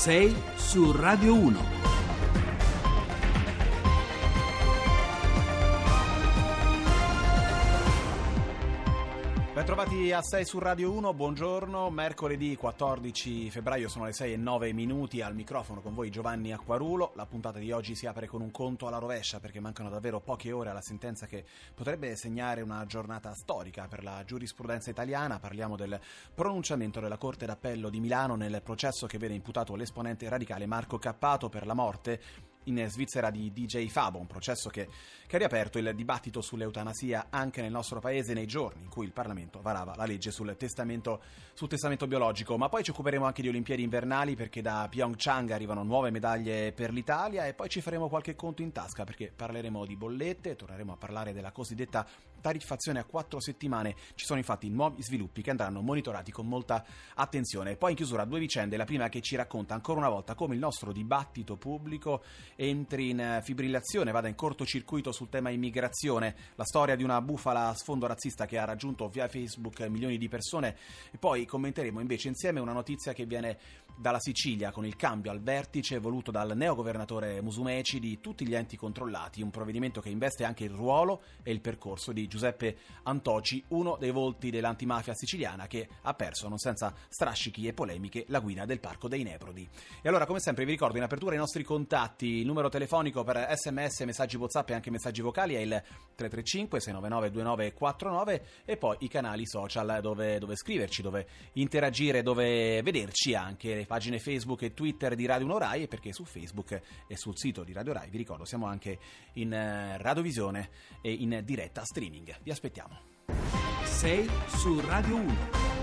6 su Radio 1. Bentrovati a 6 su Radio 1, buongiorno, mercoledì 14 febbraio sono le 6 e 9 minuti al microfono con voi Giovanni Acquarulo, la puntata di oggi si apre con un conto alla rovescia perché mancano davvero poche ore alla sentenza che potrebbe segnare una giornata storica per la giurisprudenza italiana, parliamo del pronunciamento della Corte d'Appello di Milano nel processo che vede imputato l'esponente radicale Marco Cappato per la morte in Svizzera di DJ Fabo, un processo che, che, ha riaperto il dibattito sull'eutanasia anche nel nostro paese nei giorni in cui il Parlamento varava la legge sul testamento, sul testamento biologico. Ma poi ci occuperemo anche di Olimpiadi invernali perché da Pyeongchang arrivano nuove medaglie per l'Italia e poi ci faremo qualche conto in tasca perché parleremo di bollette, torneremo a parlare della cosiddetta tariffazione a quattro settimane. Ci sono infatti nuovi sviluppi che andranno monitorati con molta attenzione. Poi in chiusura due vicende, la prima che ci racconta ancora una volta come il nostro dibattito pubblico entri in eh, fibrillazione, vada in cortocircuito sul tema immigrazione, la storia di una bufala a sfondo razzista che ha raggiunto via Facebook milioni di persone e poi commenteremo invece insieme una notizia che viene dalla Sicilia con il cambio al vertice voluto dal neogovernatore Musumeci di tutti gli enti controllati, un provvedimento che investe anche il ruolo e il percorso di Giuseppe Antoci, uno dei volti dell'antimafia siciliana che ha perso non senza strascichi e polemiche la guida del Parco dei Nebrodi. E allora come sempre vi ricordo in apertura i nostri contatti, il numero telefonico per sms, messaggi whatsapp e anche messaggi vocali è il 335 699 2949 e poi i canali social dove, dove scriverci, dove interagire, dove vederci anche le pagine Facebook e Twitter di Radio Norai perché su Facebook e sul sito di Radio Rai, vi ricordo, siamo anche in eh, radiovisione e in diretta streaming. Vi aspettiamo. 6 su Radio 1.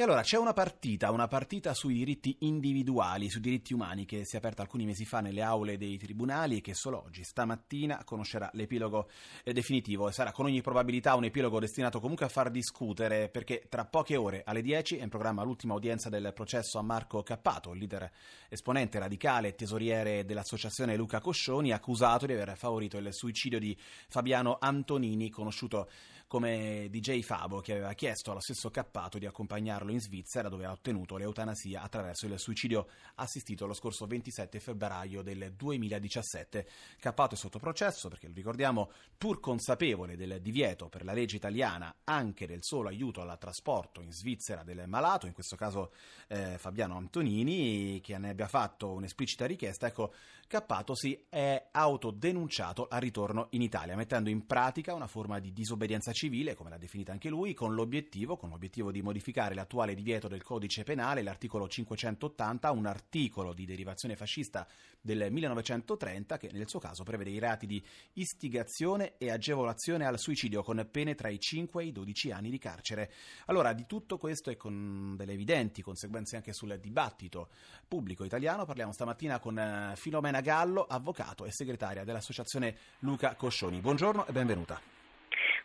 E allora c'è una partita, una partita sui diritti individuali, sui diritti umani che si è aperta alcuni mesi fa nelle aule dei tribunali e che solo oggi, stamattina, conoscerà l'epilogo eh, definitivo. E sarà con ogni probabilità un epilogo destinato comunque a far discutere perché tra poche ore alle 10 è in programma l'ultima udienza del processo a Marco Cappato, il leader esponente radicale e tesoriere dell'associazione Luca Coscioni, accusato di aver favorito il suicidio di Fabiano Antonini, conosciuto come DJ Fabo, che aveva chiesto allo stesso Cappato di accompagnarlo in Svizzera, dove ha ottenuto l'eutanasia attraverso il suicidio assistito lo scorso 27 febbraio del 2017. Cappato è sotto processo perché, lo ricordiamo, pur consapevole del divieto per la legge italiana anche del solo aiuto al trasporto in Svizzera del malato, in questo caso eh, Fabiano Antonini, che ne abbia fatto un'esplicita richiesta, ecco, Cappato si è autodenunciato al ritorno in Italia, mettendo in pratica una forma di disobbedienza civile, come l'ha definita anche lui, con l'obiettivo, con l'obiettivo di modificare l'attuale divieto del codice penale, l'articolo 580, un articolo di derivazione fascista del 1930 che nel suo caso prevede i reati di istigazione e agevolazione al suicidio con pene tra i 5 e i 12 anni di carcere. Allora, di tutto questo e con delle evidenti conseguenze anche sul dibattito pubblico italiano, parliamo stamattina con eh, Filomena Gallo, avvocato e segretaria dell'associazione Luca Coscioni. Buongiorno e benvenuta.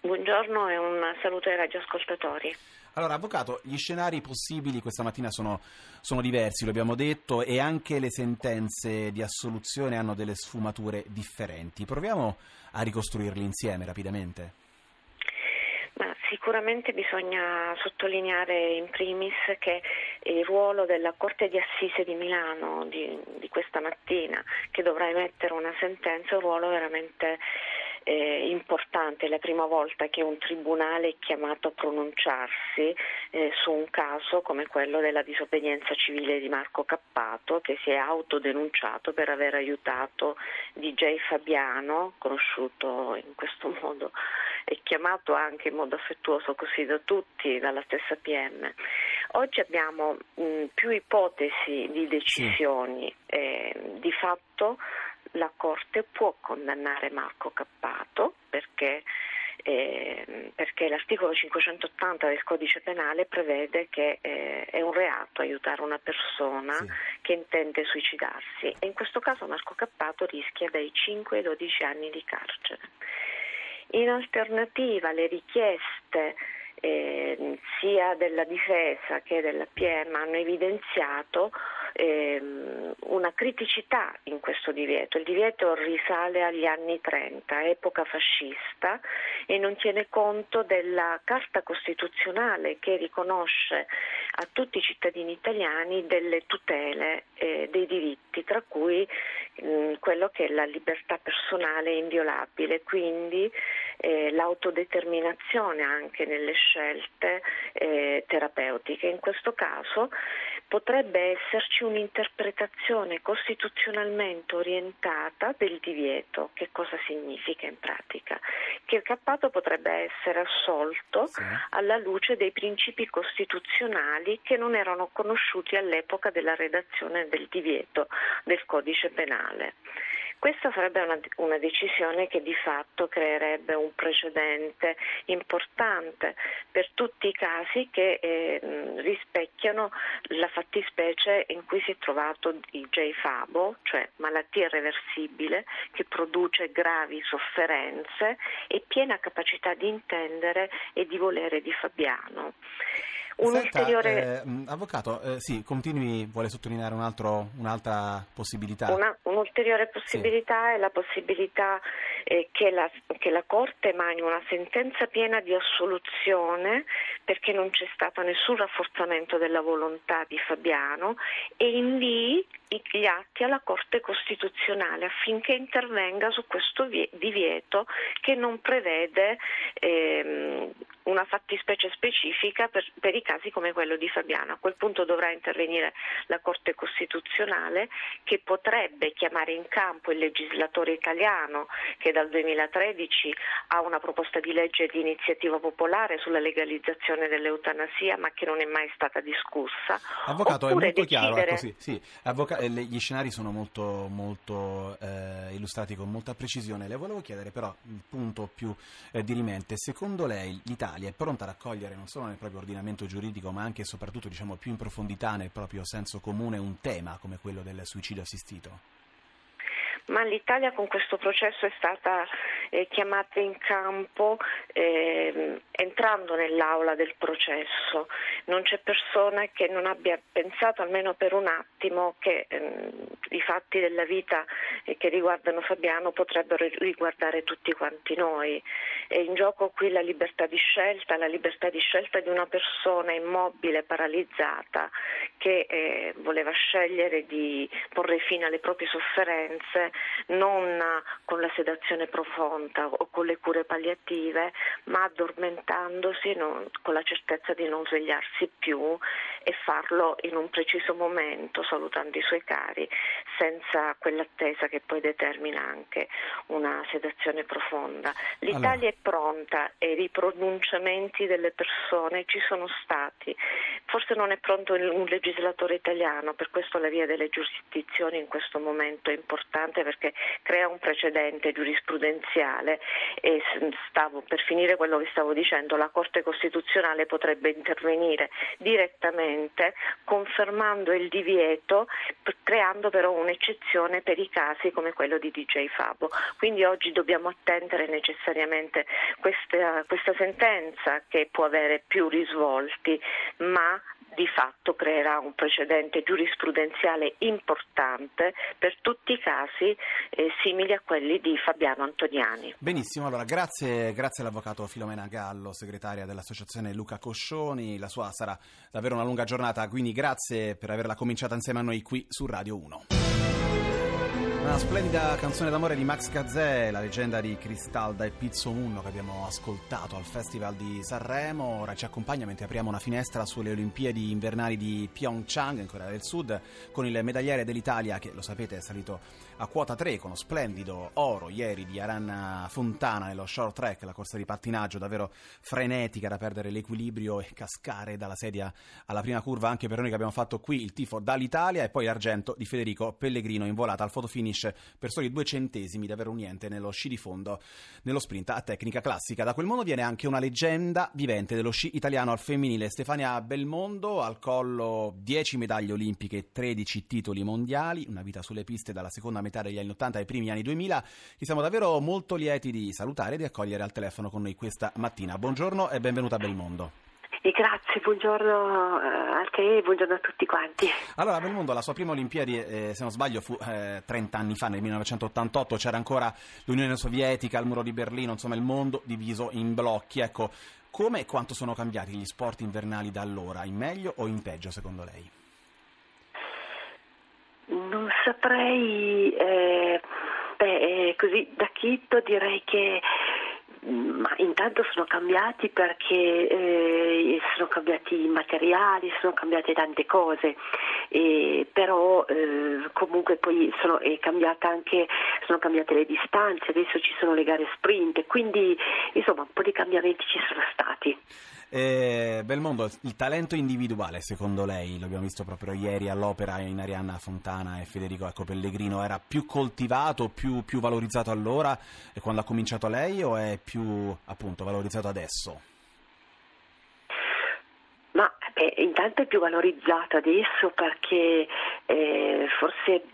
Buongiorno e un saluto ai radioascoltatori. Allora, Avvocato, gli scenari possibili questa mattina sono, sono, diversi, lo abbiamo detto, e anche le sentenze di assoluzione hanno delle sfumature differenti. Proviamo a ricostruirli insieme rapidamente. Sicuramente bisogna sottolineare in primis che il ruolo della Corte di Assise di Milano di, di questa mattina, che dovrà emettere una sentenza, è un ruolo veramente eh, importante, è la prima volta che un tribunale è chiamato a pronunciarsi eh, su un caso come quello della disobbedienza civile di Marco Cappato che si è autodenunciato per aver aiutato DJ Fabiano, conosciuto in questo modo e chiamato anche in modo affettuoso così da tutti, dalla stessa PM. Oggi abbiamo mh, più ipotesi di decisioni, eh, di fatto la Corte può condannare Marco Cappato perché, eh, perché l'articolo 580 del codice penale prevede che eh, è un reato aiutare una persona sì. che intende suicidarsi e in questo caso Marco Cappato rischia dai 5 ai 12 anni di carcere. In alternativa le richieste eh, sia della difesa che della PM hanno evidenziato ehm, una criticità in questo divieto. Il divieto risale agli anni 30, epoca fascista, e non tiene conto della Carta Costituzionale che riconosce a tutti i cittadini italiani delle tutele e dei diritti, tra cui mh, quello che è la libertà personale inviolabile, quindi eh, l'autodeterminazione anche nelle scelte eh, terapeutiche. In questo caso potrebbe esserci un'interpretazione costituzionalmente orientata del divieto. Che cosa significa in pratica? Che il cappato potrebbe essere assolto sì. alla luce dei principi costituzionali che non erano conosciuti all'epoca della redazione del divieto del codice penale. Questa sarebbe una, una, decisione che di fatto creerebbe un precedente importante per tutti i casi che eh, rispecchiano la fattispecie in cui si è trovato DJ Fabo, cioè malattia irreversibile che produce gravi sofferenze e piena capacità di intendere e di volere di Fabiano. Un Senta, ulteriore... eh, avvocato, eh, sì, continui, vuole sottolineare un altro, un'altra possibilità? Una, un'ulteriore possibilità sì. è la possibilità eh, che, la, che, la, Corte emani una sentenza piena di assoluzione perché non c'è stato nessun rafforzamento della volontà di Fabiano e invii gli atti alla Corte Costituzionale affinché intervenga su questo divieto che non prevede ehm, una fattispecie specifica per, per, i casi come quello di Fabiano. A quel punto dovrà intervenire la Corte Costituzionale che potrebbe chiamare in campo il legislatore italiano che dal 2013 ha una proposta di legge di iniziativa popolare sulla legalizzazione dell'eutanasia ma che non è mai stata discussa. Avvocato, è molto decidere... chiaro, ecco, sì, sì. Avvoca- eh, gli scenari sono molto, molto eh, illustrati con molta precisione. Le volevo chiedere però il punto più eh, dirimente. Secondo lei l'Italia Italia è pronta a raccogliere non solo nel proprio ordinamento giuridico ma anche e soprattutto diciamo, più in profondità nel proprio senso comune un tema come quello del suicidio assistito? ma l'Italia con questo processo è stata eh, chiamata in campo eh, entrando nell'aula del processo. Non c'è persona che non abbia pensato almeno per un attimo che eh, i fatti della vita che riguardano Fabiano potrebbero riguardare tutti quanti noi. È in gioco qui la libertà di scelta, la libertà di scelta di una persona immobile, paralizzata, che eh, voleva scegliere di porre fine alle proprie sofferenze non con la sedazione profonda o con le cure palliative, ma addormentandosi non, con la certezza di non svegliarsi più e farlo in un preciso momento, salutando i suoi cari, senza quell'attesa che poi determina anche una sedazione profonda. L'Italia allora. è pronta e i ripronunciamenti delle persone ci sono stati. Forse non è pronto un legislatore italiano, per questo la via delle giurisdizioni in questo momento è importante perché crea un precedente giurisprudenziale e stavo, per finire quello che stavo dicendo, la Corte Costituzionale potrebbe intervenire direttamente confermando il divieto, creando però un'eccezione per i casi come quello di DJ Fabo. Quindi oggi dobbiamo attendere necessariamente questa, questa sentenza che può avere più risvolti, ma di fatto creerà un precedente giurisprudenziale importante per tutti i casi eh, simili a quelli di Fabiano Antoniani. Benissimo, allora grazie, grazie all'avvocato Filomena Gallo, segretaria dell'associazione Luca Coscioni, la sua sarà davvero una lunga giornata, quindi grazie per averla cominciata insieme a noi qui su Radio 1. Una splendida canzone d'amore di Max Gazzè, la leggenda di Cristalda e Pizzo Munno che abbiamo ascoltato al Festival di Sanremo. Ora ci accompagna mentre apriamo una finestra sulle Olimpiadi invernali di Pyeongchang in Corea del Sud con il medagliere dell'Italia che, lo sapete, è salito a quota 3 con uno splendido oro ieri di Aranna Fontana nello short track, la corsa di pattinaggio davvero frenetica da perdere l'equilibrio e cascare dalla sedia alla prima curva anche per noi che abbiamo fatto qui il tifo dall'Italia e poi l'argento di Federico Pellegrino in volata al fotofinish per soli due centesimi davvero niente nello sci di fondo nello sprint a tecnica classica. Da quel mondo viene anche una leggenda vivente dello sci italiano al femminile, Stefania Belmondo al collo 10 medaglie olimpiche, 13 titoli mondiali, una vita sulle piste dalla seconda metà metà degli anni 80 ai primi anni 2000, che siamo davvero molto lieti di salutare e di accogliere al telefono con noi questa mattina. Buongiorno e benvenuta a Belmondo. E grazie, buongiorno eh, a te e buongiorno a tutti quanti. Allora, Belmondo, la sua prima Olimpiadi, eh, se non sbaglio, fu eh, 30 anni fa, nel 1988, c'era ancora l'Unione Sovietica, il muro di Berlino, insomma il mondo diviso in blocchi. Ecco, Come e quanto sono cambiati gli sport invernali da allora, in meglio o in peggio secondo lei? Saprei, eh, beh, così da Chitto direi che ma intanto sono cambiati perché eh, sono cambiati i materiali, sono cambiate tante cose, e, però eh, comunque poi sono, anche, sono cambiate le distanze, adesso ci sono le gare sprint, quindi insomma un po' di cambiamenti ci sono stati. Eh, Belmondo, il talento individuale secondo lei, l'abbiamo visto proprio ieri all'opera in Arianna Fontana e Federico ecco, Pellegrino, era più coltivato, più, più valorizzato allora quando ha cominciato lei o è più appunto valorizzato adesso? Ma beh, intanto è più valorizzato adesso perché eh, forse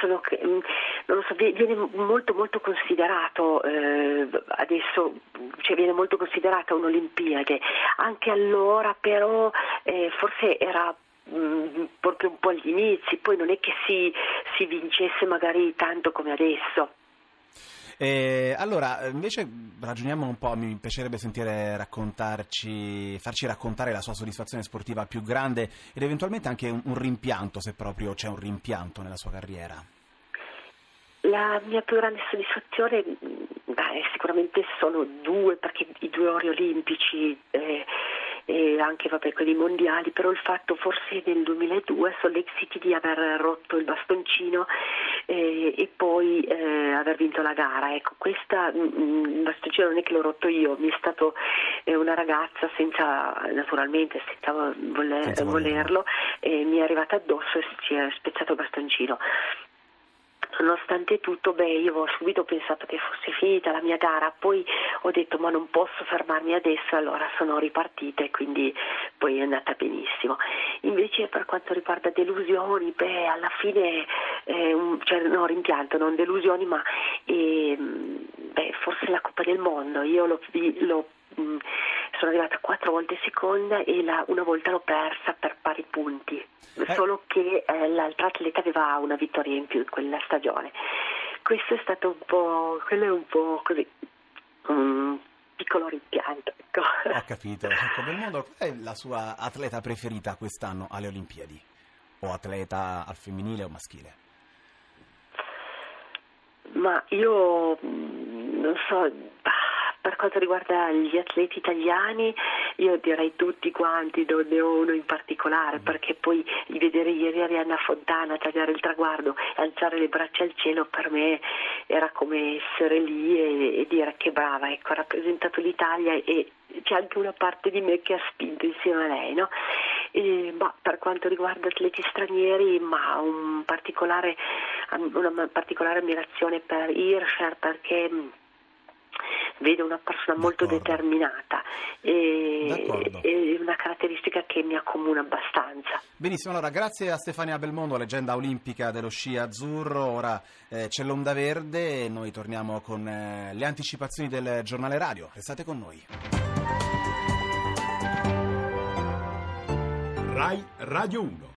sono, mm, non so, viene molto, molto considerato eh, adesso, cioè viene molto considerata un'Olimpiade, anche allora però eh, forse era mm, proprio un po' agli inizi, poi non è che si, si vincesse magari tanto come adesso. Eh, allora, invece ragioniamo un po', mi piacerebbe sentire raccontarci, farci raccontare la sua soddisfazione sportiva più grande ed eventualmente anche un, un rimpianto, se proprio c'è un rimpianto nella sua carriera. La mia più grande soddisfazione beh, sicuramente sono due, perché i due ori olimpici eh, e anche vabbè, quelli mondiali, però il fatto forse nel 2002 Salt Lake City di aver rotto il bastoncino eh, e poi eh, aver vinto la gara. Ecco, questa, mm, mm, il bastoncino non è che l'ho rotto io, mi è stato eh, una ragazza senza, naturalmente, senza voler, senza volerlo, mi è arrivata addosso e si è spezzato il bastoncino nonostante tutto, beh, io ho subito pensato che fosse finita la mia gara, poi ho detto ma non posso fermarmi adesso, allora sono ripartita e quindi poi è andata benissimo. Invece per quanto riguarda delusioni, beh, alla fine, eh, un, cioè, no, rimpianto, non delusioni, ma eh, beh, forse la Coppa del Mondo, io l'ho, l'ho mh, sono arrivata quattro volte seconda e la, una volta l'ho persa per pari punti, eh. solo che eh, l'altra atleta aveva una vittoria in più in quella stagione. Questo è stato un po', quello è un po' così, un piccolo rimpianto. Ecco. Ho capito. Ecco, Belmondo, qual è la sua atleta preferita quest'anno alle Olimpiadi? O atleta al femminile o maschile? Ma io non so, per quanto riguarda gli atleti italiani, io direi tutti quanti, non ne ho uno in particolare, mm. perché poi vedere ieri Arianna Fontana tagliare il traguardo e alzare le braccia al cielo per me era come essere lì e, e dire che brava, ecco, ha rappresentato l'Italia e c'è anche una parte di me che ha spinto insieme a lei, no? E, ma per quanto riguarda atleti stranieri, ma un particolare, una particolare ammirazione per Hirscher perché vedo una persona molto determinata e, è una caratteristica che mi accomuna abbastanza. Benissimo, allora grazie a Stefania Belmondo, leggenda olimpica dello sci azzurro, ora eh, c'è l'onda verde e noi torniamo con eh, le anticipazioni del giornale radio, restate con noi. RAI Radio 1